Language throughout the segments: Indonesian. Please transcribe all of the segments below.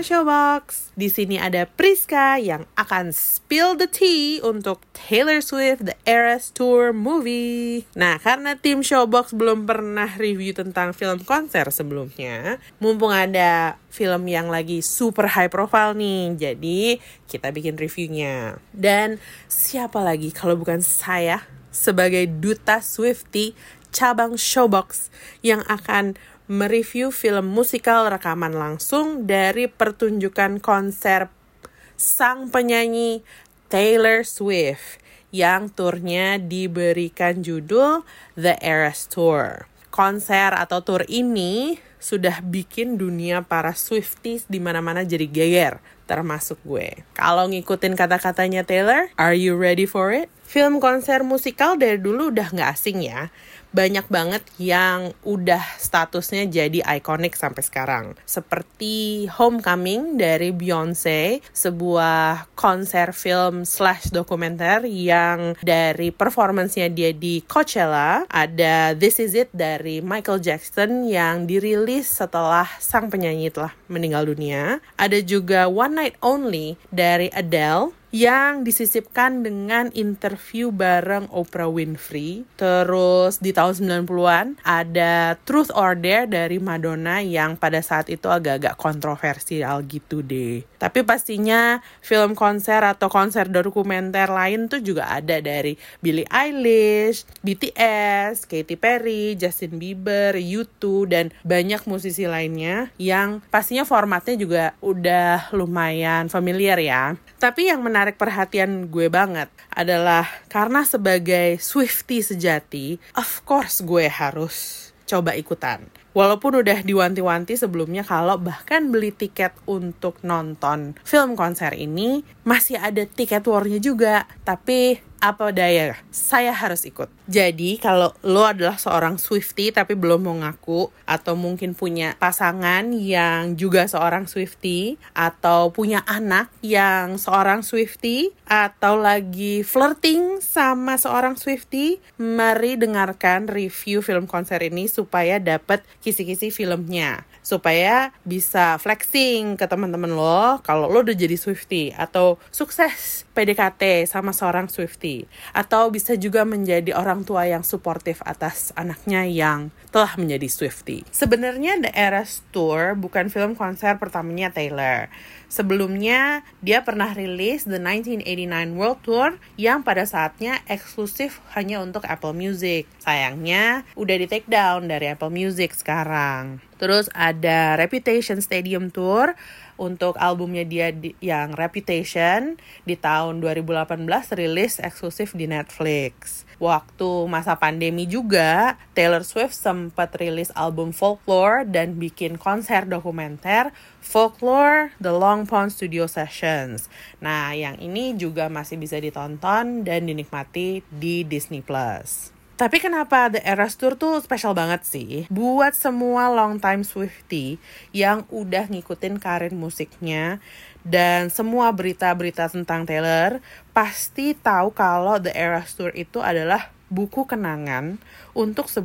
Showbox, di sini ada Priska yang akan spill the tea untuk Taylor Swift The Eras Tour movie. Nah, karena tim Showbox belum pernah review tentang film konser sebelumnya, mumpung ada film yang lagi super high profile nih, jadi kita bikin reviewnya. Dan siapa lagi kalau bukan saya sebagai duta Swifty cabang Showbox yang akan mereview film musikal rekaman langsung dari pertunjukan konser sang penyanyi Taylor Swift yang turnya diberikan judul The Eras Tour. Konser atau tour ini sudah bikin dunia para Swifties di mana-mana jadi geger, termasuk gue. Kalau ngikutin kata-katanya Taylor, are you ready for it? Film konser musikal dari dulu udah nggak asing ya banyak banget yang udah statusnya jadi ikonik sampai sekarang. Seperti Homecoming dari Beyonce, sebuah konser film slash dokumenter yang dari performancenya dia di Coachella. Ada This Is It dari Michael Jackson yang dirilis setelah sang penyanyi telah meninggal dunia. Ada juga One Night Only dari Adele yang disisipkan dengan interview bareng Oprah Winfrey. Terus di tahun 90-an ada Truth or Dare dari Madonna yang pada saat itu agak-agak kontroversial gitu deh. Tapi pastinya film konser atau konser dokumenter lain tuh juga ada dari Billie Eilish, BTS, Katy Perry, Justin Bieber, U2 dan banyak musisi lainnya yang pastinya formatnya juga udah lumayan familiar ya. Tapi yang menarik perhatian gue banget adalah karena sebagai Swifty sejati, of course gue harus coba ikutan. Walaupun udah diwanti-wanti sebelumnya kalau bahkan beli tiket untuk nonton film konser ini masih ada tiket warnya juga. Tapi apa daya, saya harus ikut. Jadi kalau lo adalah seorang Swifty tapi belum mau ngaku atau mungkin punya pasangan yang juga seorang Swifty atau punya anak yang seorang Swifty atau lagi flirting sama seorang Swifty, mari dengarkan review film konser ini supaya dapat kisi-kisi filmnya supaya bisa flexing ke teman-teman lo kalau lo udah jadi Swifty atau sukses PDKT sama seorang Swifty atau bisa juga menjadi orang tua yang suportif atas anaknya yang telah menjadi Swifty. Sebenarnya The Eras Tour bukan film konser pertamanya Taylor. Sebelumnya, dia pernah rilis The 1989 World Tour yang pada saatnya eksklusif hanya untuk Apple Music. Sayangnya, udah di take down dari Apple Music sekarang. Terus ada Reputation Stadium Tour untuk albumnya dia di, yang Reputation di tahun 2018 rilis eksklusif di Netflix. Waktu masa pandemi juga, Taylor Swift sempat rilis album Folklore dan bikin konser dokumenter Folklore The Long Pond Studio Sessions. Nah, yang ini juga masih bisa ditonton dan dinikmati di Disney Plus. Tapi kenapa The Eras Tour tuh spesial banget sih? Buat semua long time Swifty yang udah ngikutin karir musiknya dan semua berita-berita tentang Taylor pasti tahu kalau The Eras Tour itu adalah buku kenangan untuk 10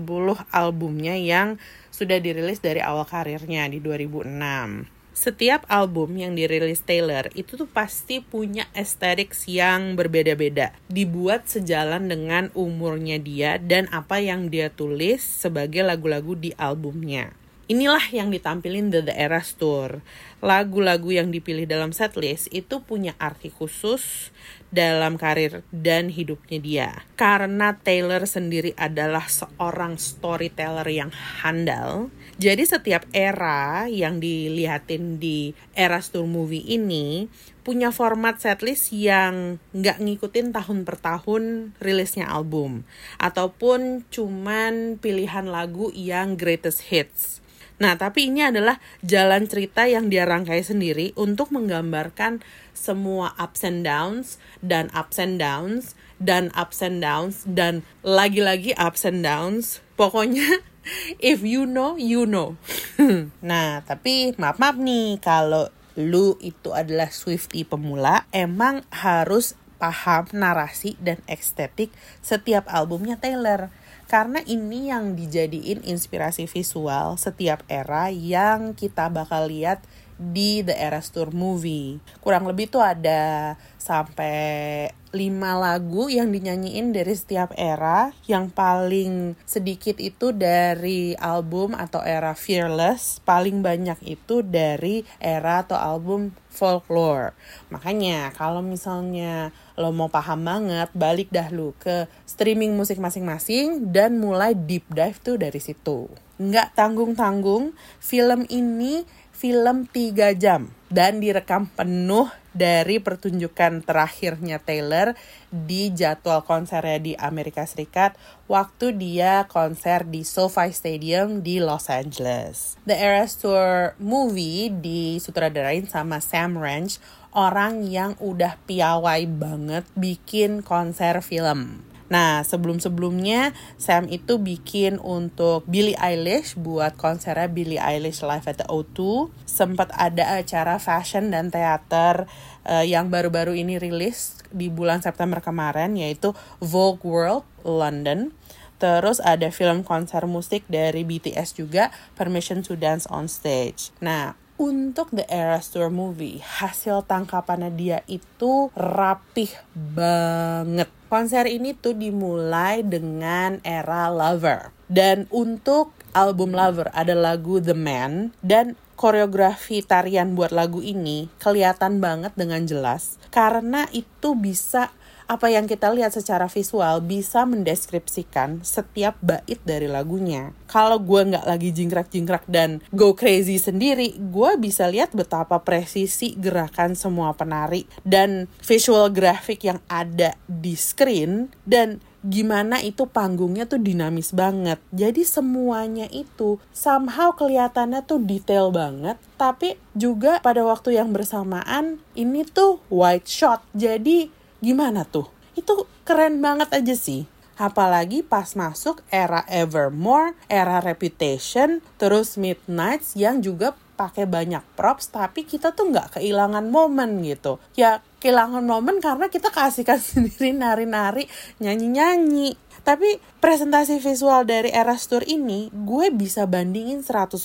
albumnya yang sudah dirilis dari awal karirnya di 2006 setiap album yang dirilis Taylor itu tuh pasti punya aesthetics yang berbeda-beda. Dibuat sejalan dengan umurnya dia dan apa yang dia tulis sebagai lagu-lagu di albumnya. Inilah yang ditampilin The, The Eras Tour. Lagu-lagu yang dipilih dalam setlist itu punya arti khusus dalam karir dan hidupnya dia. Karena Taylor sendiri adalah seorang storyteller yang handal, jadi setiap era yang dilihatin di Eras Tour movie ini punya format setlist yang nggak ngikutin tahun per tahun rilisnya album ataupun cuman pilihan lagu yang greatest hits. Nah, tapi ini adalah jalan cerita yang dia rangkai sendiri untuk menggambarkan semua ups and downs dan ups and downs dan ups and downs dan lagi-lagi ups and downs. Pokoknya if you know, you know. nah, tapi maaf-maaf nih kalau lu itu adalah Swifty pemula, emang harus paham narasi dan estetik setiap albumnya Taylor karena ini yang dijadiin inspirasi visual setiap era yang kita bakal lihat di The Eras Tour movie. Kurang lebih tuh ada sampai 5 lagu yang dinyanyiin dari setiap era. Yang paling sedikit itu dari album atau era Fearless, paling banyak itu dari era atau album folklore. Makanya kalau misalnya lo mau paham banget, balik dah lu ke streaming musik masing-masing dan mulai deep dive tuh dari situ. Nggak tanggung-tanggung, film ini film 3 jam dan direkam penuh dari pertunjukan terakhirnya Taylor di jadwal konsernya di Amerika Serikat waktu dia konser di SoFi Stadium di Los Angeles. The Eras Tour movie disutradarain sama Sam Ranch, orang yang udah piawai banget bikin konser film. Nah, sebelum-sebelumnya Sam itu bikin untuk Billie Eilish buat konsernya Billie Eilish Live at the O2. Sempat ada acara fashion dan teater uh, yang baru-baru ini rilis di bulan September kemarin yaitu Vogue World London. Terus ada film konser musik dari BTS juga, Permission to Dance on Stage. Nah, untuk The Eras Tour movie, hasil tangkapannya dia itu rapih banget. Konser ini tuh dimulai dengan era Lover. Dan untuk album Lover ada lagu The Man dan koreografi tarian buat lagu ini kelihatan banget dengan jelas karena itu bisa apa yang kita lihat secara visual bisa mendeskripsikan setiap bait dari lagunya. Kalau gue nggak lagi jingkrak-jingkrak dan go crazy sendiri, gue bisa lihat betapa presisi gerakan semua penari dan visual grafik yang ada di screen dan gimana itu panggungnya tuh dinamis banget. Jadi semuanya itu somehow kelihatannya tuh detail banget, tapi juga pada waktu yang bersamaan ini tuh wide shot. Jadi Gimana tuh? Itu keren banget aja sih. Apalagi pas masuk era Evermore, era Reputation, terus Midnights yang juga pakai banyak props tapi kita tuh nggak kehilangan momen gitu ya kehilangan momen karena kita kasihkan sendiri nari-nari nyanyi-nyanyi tapi presentasi visual dari Eras Tour ini gue bisa bandingin 100%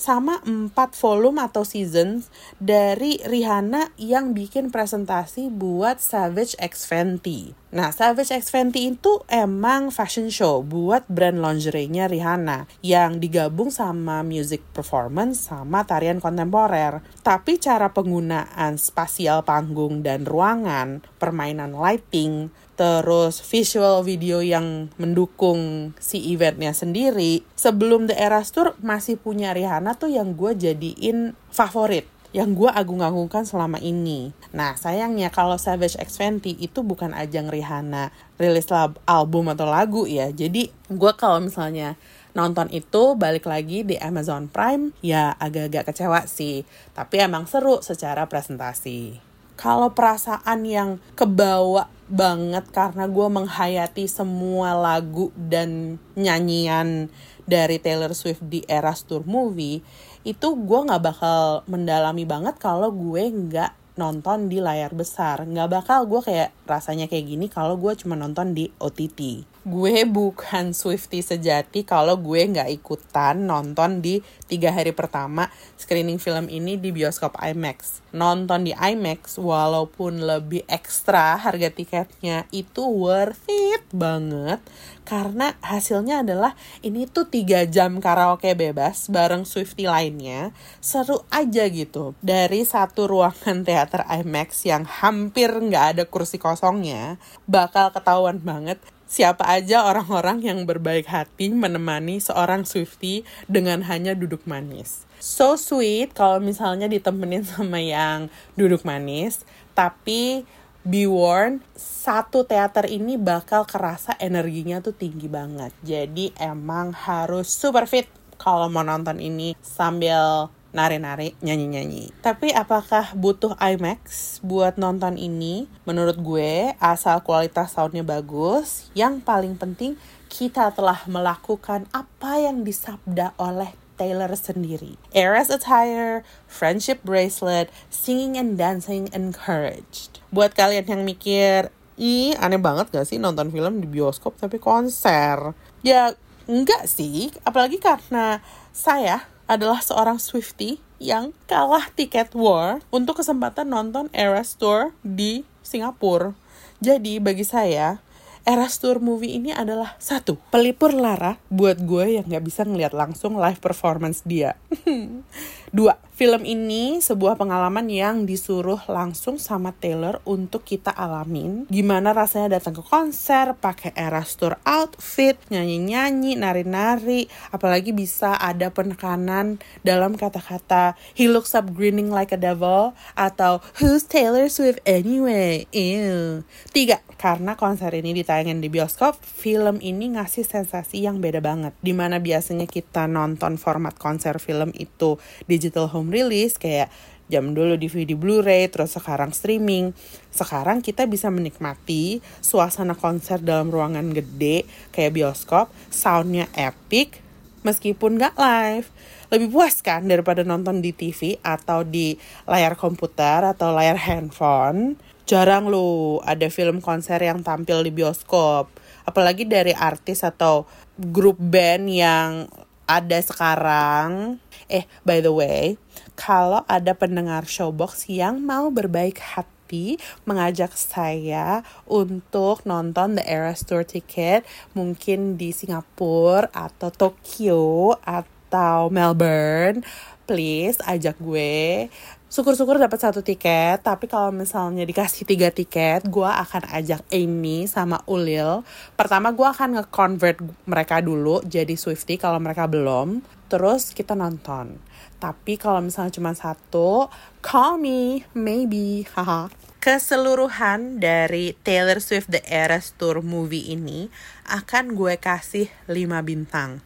sama 4 volume atau seasons dari Rihanna yang bikin presentasi buat Savage X Fenty. Nah, Savage X Fenty itu emang fashion show buat brand lingerie-nya Rihanna yang digabung sama music performance sama tarian kontemporer. Tapi cara penggunaan spasial panggung dan ruangan, permainan lighting, terus visual video yang mendukung si eventnya sendiri sebelum The Eras Tour masih punya Rihanna tuh yang gue jadiin favorit yang gue agung-agungkan selama ini. Nah sayangnya kalau Savage X Fenty itu bukan ajang Rihanna rilis album atau lagu ya. Jadi gue kalau misalnya nonton itu balik lagi di Amazon Prime ya agak-agak kecewa sih. Tapi emang seru secara presentasi. Kalau perasaan yang kebawa banget karena gue menghayati semua lagu dan nyanyian dari Taylor Swift di Eras Tour movie itu gue nggak bakal mendalami banget kalau gue nggak nonton di layar besar. Nggak bakal gue kayak rasanya kayak gini kalau gue cuma nonton di OTT gue bukan Swifty sejati kalau gue nggak ikutan nonton di tiga hari pertama screening film ini di bioskop IMAX. Nonton di IMAX walaupun lebih ekstra harga tiketnya itu worth it banget. Karena hasilnya adalah ini tuh tiga jam karaoke bebas bareng Swifty lainnya. Seru aja gitu. Dari satu ruangan teater IMAX yang hampir nggak ada kursi kosongnya bakal ketahuan banget siapa aja orang-orang yang berbaik hati menemani seorang Swifty dengan hanya duduk manis. So sweet kalau misalnya ditemenin sama yang duduk manis, tapi be warned, satu teater ini bakal kerasa energinya tuh tinggi banget. Jadi emang harus super fit kalau mau nonton ini sambil nari-nari, nyanyi-nyanyi. Tapi apakah butuh IMAX buat nonton ini? Menurut gue, asal kualitas soundnya bagus, yang paling penting kita telah melakukan apa yang disabda oleh Taylor sendiri. Eras attire, friendship bracelet, singing and dancing encouraged. Buat kalian yang mikir, ih aneh banget gak sih nonton film di bioskop tapi konser? Ya enggak sih, apalagi karena saya adalah seorang Swifty yang kalah tiket war untuk kesempatan nonton Eras Tour di Singapura. Jadi bagi saya, Eras Tour movie ini adalah satu pelipur lara buat gue yang gak bisa ngeliat langsung live performance dia. Dua, film ini sebuah pengalaman yang disuruh langsung sama Taylor untuk kita alamin. Gimana rasanya datang ke konser, pakai Eras Tour outfit, nyanyi-nyanyi, nari-nari, apalagi bisa ada penekanan dalam kata-kata he looks up grinning like a devil atau who's Taylor Swift anyway? Ew. Tiga, karena konser ini ditayangin di bioskop, film ini ngasih sensasi yang beda banget. Di mana biasanya kita nonton format konser film itu digital home release kayak jam dulu DVD Blu-ray terus sekarang streaming. Sekarang kita bisa menikmati suasana konser dalam ruangan gede kayak bioskop, soundnya epic meskipun nggak live. Lebih puas kan daripada nonton di TV atau di layar komputer atau layar handphone. Jarang loh ada film konser yang tampil di bioskop. Apalagi dari artis atau grup band yang ada sekarang. Eh, by the way, kalau ada pendengar Showbox yang mau berbaik hati mengajak saya untuk nonton The Eras Tour ticket mungkin di Singapura atau Tokyo atau Melbourne, please ajak gue syukur-syukur dapat satu tiket tapi kalau misalnya dikasih tiga tiket gue akan ajak Amy sama Ulil. Pertama gue akan nge-convert mereka dulu jadi Swifty kalau mereka belum. Terus kita nonton. Tapi kalau misalnya cuma satu call me maybe. Haha. Keseluruhan dari Taylor Swift The Eras Tour movie ini akan gue kasih 5 bintang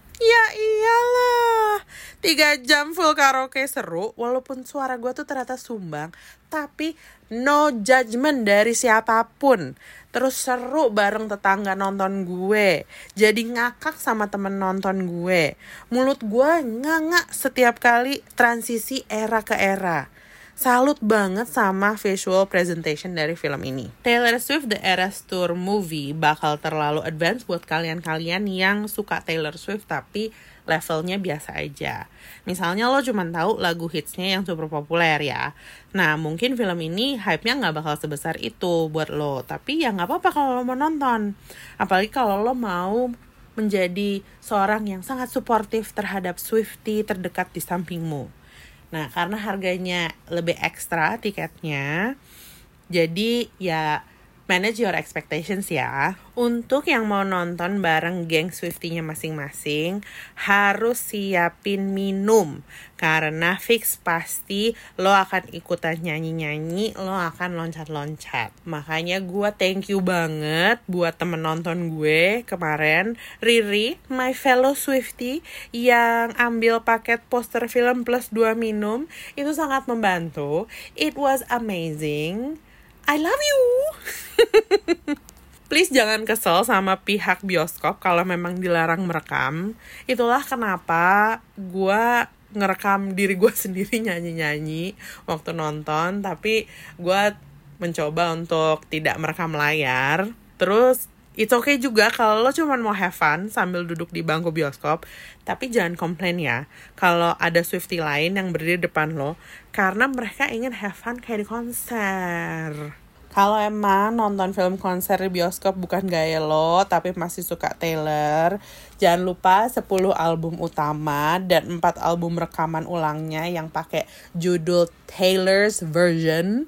Tiga jam full karaoke seru, walaupun suara gue tuh ternyata sumbang, tapi no judgment dari siapa pun. Terus seru bareng tetangga nonton gue, jadi ngakak sama temen nonton gue. Mulut gue nganga setiap kali transisi era ke era salut banget sama visual presentation dari film ini. Taylor Swift The Eras Tour movie bakal terlalu advance buat kalian-kalian yang suka Taylor Swift tapi levelnya biasa aja. Misalnya lo cuma tahu lagu hitsnya yang super populer ya. Nah mungkin film ini hype-nya nggak bakal sebesar itu buat lo. Tapi ya nggak apa-apa kalau lo mau nonton. Apalagi kalau lo mau menjadi seorang yang sangat suportif terhadap Swifty terdekat di sampingmu. Nah, karena harganya lebih ekstra tiketnya, jadi ya manage your expectations ya. Untuk yang mau nonton bareng geng Swifty-nya masing-masing, harus siapin minum. Karena fix pasti lo akan ikutan nyanyi-nyanyi, lo akan loncat-loncat. Makanya gue thank you banget buat temen nonton gue kemarin, Riri, my fellow Swifty, yang ambil paket poster film plus 2 minum. Itu sangat membantu. It was amazing I love you. Please jangan kesel sama pihak bioskop kalau memang dilarang merekam. Itulah kenapa gue ngerekam diri gue sendiri nyanyi-nyanyi waktu nonton. Tapi gue mencoba untuk tidak merekam layar. Terus It's okay juga kalau lo cuma mau have fun sambil duduk di bangku bioskop, tapi jangan komplain ya kalau ada Swifty lain yang berdiri depan lo karena mereka ingin have fun kayak di konser. Kalau emang nonton film konser di bioskop bukan gaya lo, tapi masih suka Taylor, jangan lupa 10 album utama dan 4 album rekaman ulangnya yang pakai judul Taylor's Version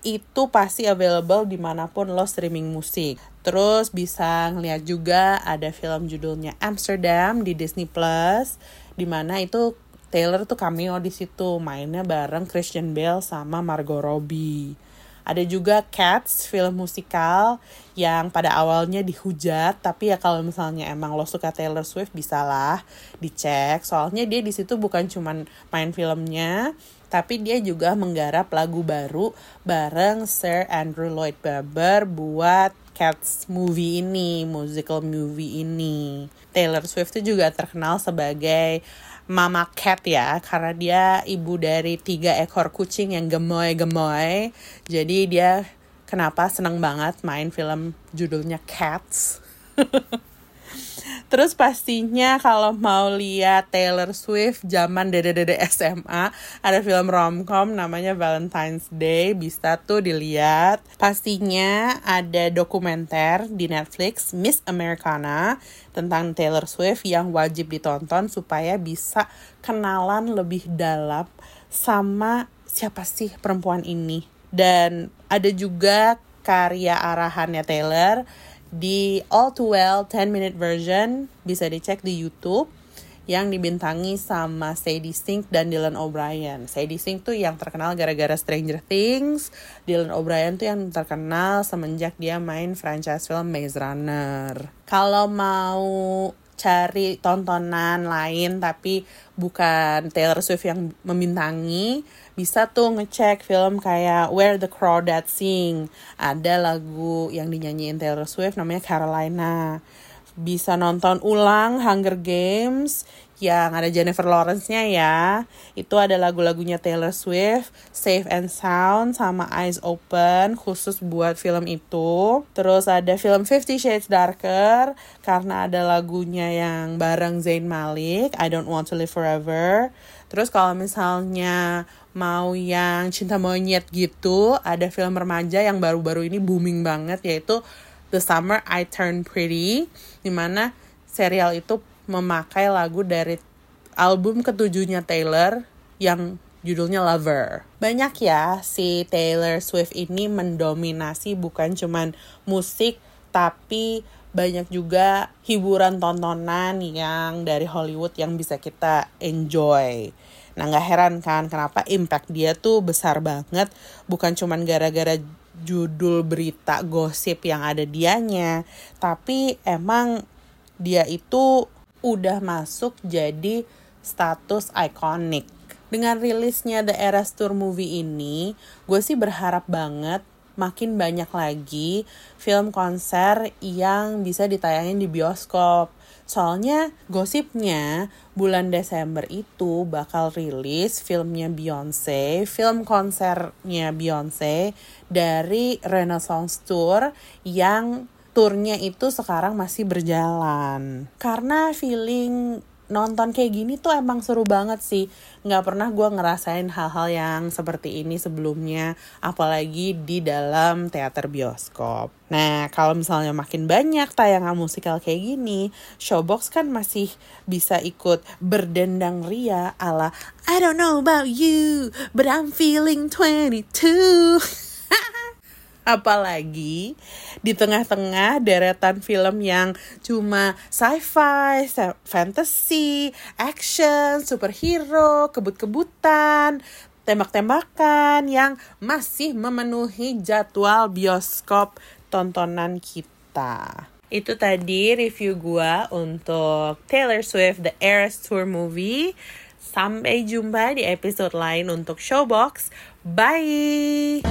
itu pasti available di mana pun lo streaming musik. Terus bisa ngeliat juga ada film judulnya Amsterdam di Disney Plus, di mana itu Taylor tuh cameo di situ mainnya bareng Christian Bale sama Margot Robbie. Ada juga Cats, film musikal yang pada awalnya dihujat, tapi ya kalau misalnya emang lo suka Taylor Swift bisalah dicek. Soalnya dia di situ bukan cuman main filmnya, tapi dia juga menggarap lagu baru bareng Sir Andrew Lloyd Webber buat Cats movie ini, musical movie ini. Taylor Swift itu juga terkenal sebagai Mama Cat ya karena dia ibu dari tiga ekor kucing yang gemoy-gemoy jadi dia kenapa seneng banget main film judulnya Cats Terus pastinya kalau mau lihat Taylor Swift zaman dede-dede SMA, ada film romcom namanya Valentine's Day, bisa tuh dilihat. Pastinya ada dokumenter di Netflix Miss Americana tentang Taylor Swift yang wajib ditonton supaya bisa kenalan lebih dalam sama siapa sih perempuan ini. Dan ada juga karya arahannya Taylor di All Too Well 10 minute version bisa dicek di YouTube yang dibintangi sama Sadie Sink dan Dylan O'Brien. Sadie Sink tuh yang terkenal gara-gara Stranger Things, Dylan O'Brien tuh yang terkenal semenjak dia main franchise film Maze Runner. Kalau mau cari tontonan lain tapi bukan Taylor Swift yang membintangi. Bisa tuh ngecek film kayak Where the Crawdad Sing. Ada lagu yang dinyanyiin Taylor Swift namanya Carolina. Bisa nonton ulang Hunger Games yang ada Jennifer Lawrence-nya ya. Itu ada lagu-lagunya Taylor Swift, Safe and Sound sama Eyes Open khusus buat film itu. Terus ada film Fifty Shades Darker karena ada lagunya yang bareng Zayn Malik, I Don't Want to Live Forever. Terus kalau misalnya mau yang cinta monyet gitu, ada film remaja yang baru-baru ini booming banget yaitu The Summer I Turned Pretty, di mana serial itu memakai lagu dari album ketujuhnya Taylor yang judulnya Lover. Banyak ya si Taylor Swift ini mendominasi bukan cuman musik tapi banyak juga hiburan tontonan yang dari Hollywood yang bisa kita enjoy. Nah gak heran kan kenapa impact dia tuh besar banget bukan cuman gara-gara judul berita gosip yang ada dianya tapi emang dia itu udah masuk jadi status ikonik. Dengan rilisnya The Eras Tour movie ini, gue sih berharap banget makin banyak lagi film konser yang bisa ditayangin di bioskop. Soalnya gosipnya bulan Desember itu bakal rilis filmnya Beyonce, film konsernya Beyonce dari Renaissance Tour yang turnya itu sekarang masih berjalan. Karena feeling nonton kayak gini tuh emang seru banget sih. Nggak pernah gue ngerasain hal-hal yang seperti ini sebelumnya apalagi di dalam teater bioskop. Nah kalau misalnya makin banyak tayangan musikal kayak gini showbox kan masih bisa ikut berdendang ria ala I don't know about you but I'm feeling 22 apalagi di tengah-tengah deretan film yang cuma sci-fi, fantasy, action, superhero, kebut-kebutan, tembak-tembakan yang masih memenuhi jadwal bioskop tontonan kita. Itu tadi review gua untuk Taylor Swift The Eras Tour Movie. Sampai jumpa di episode lain untuk Showbox. Bye!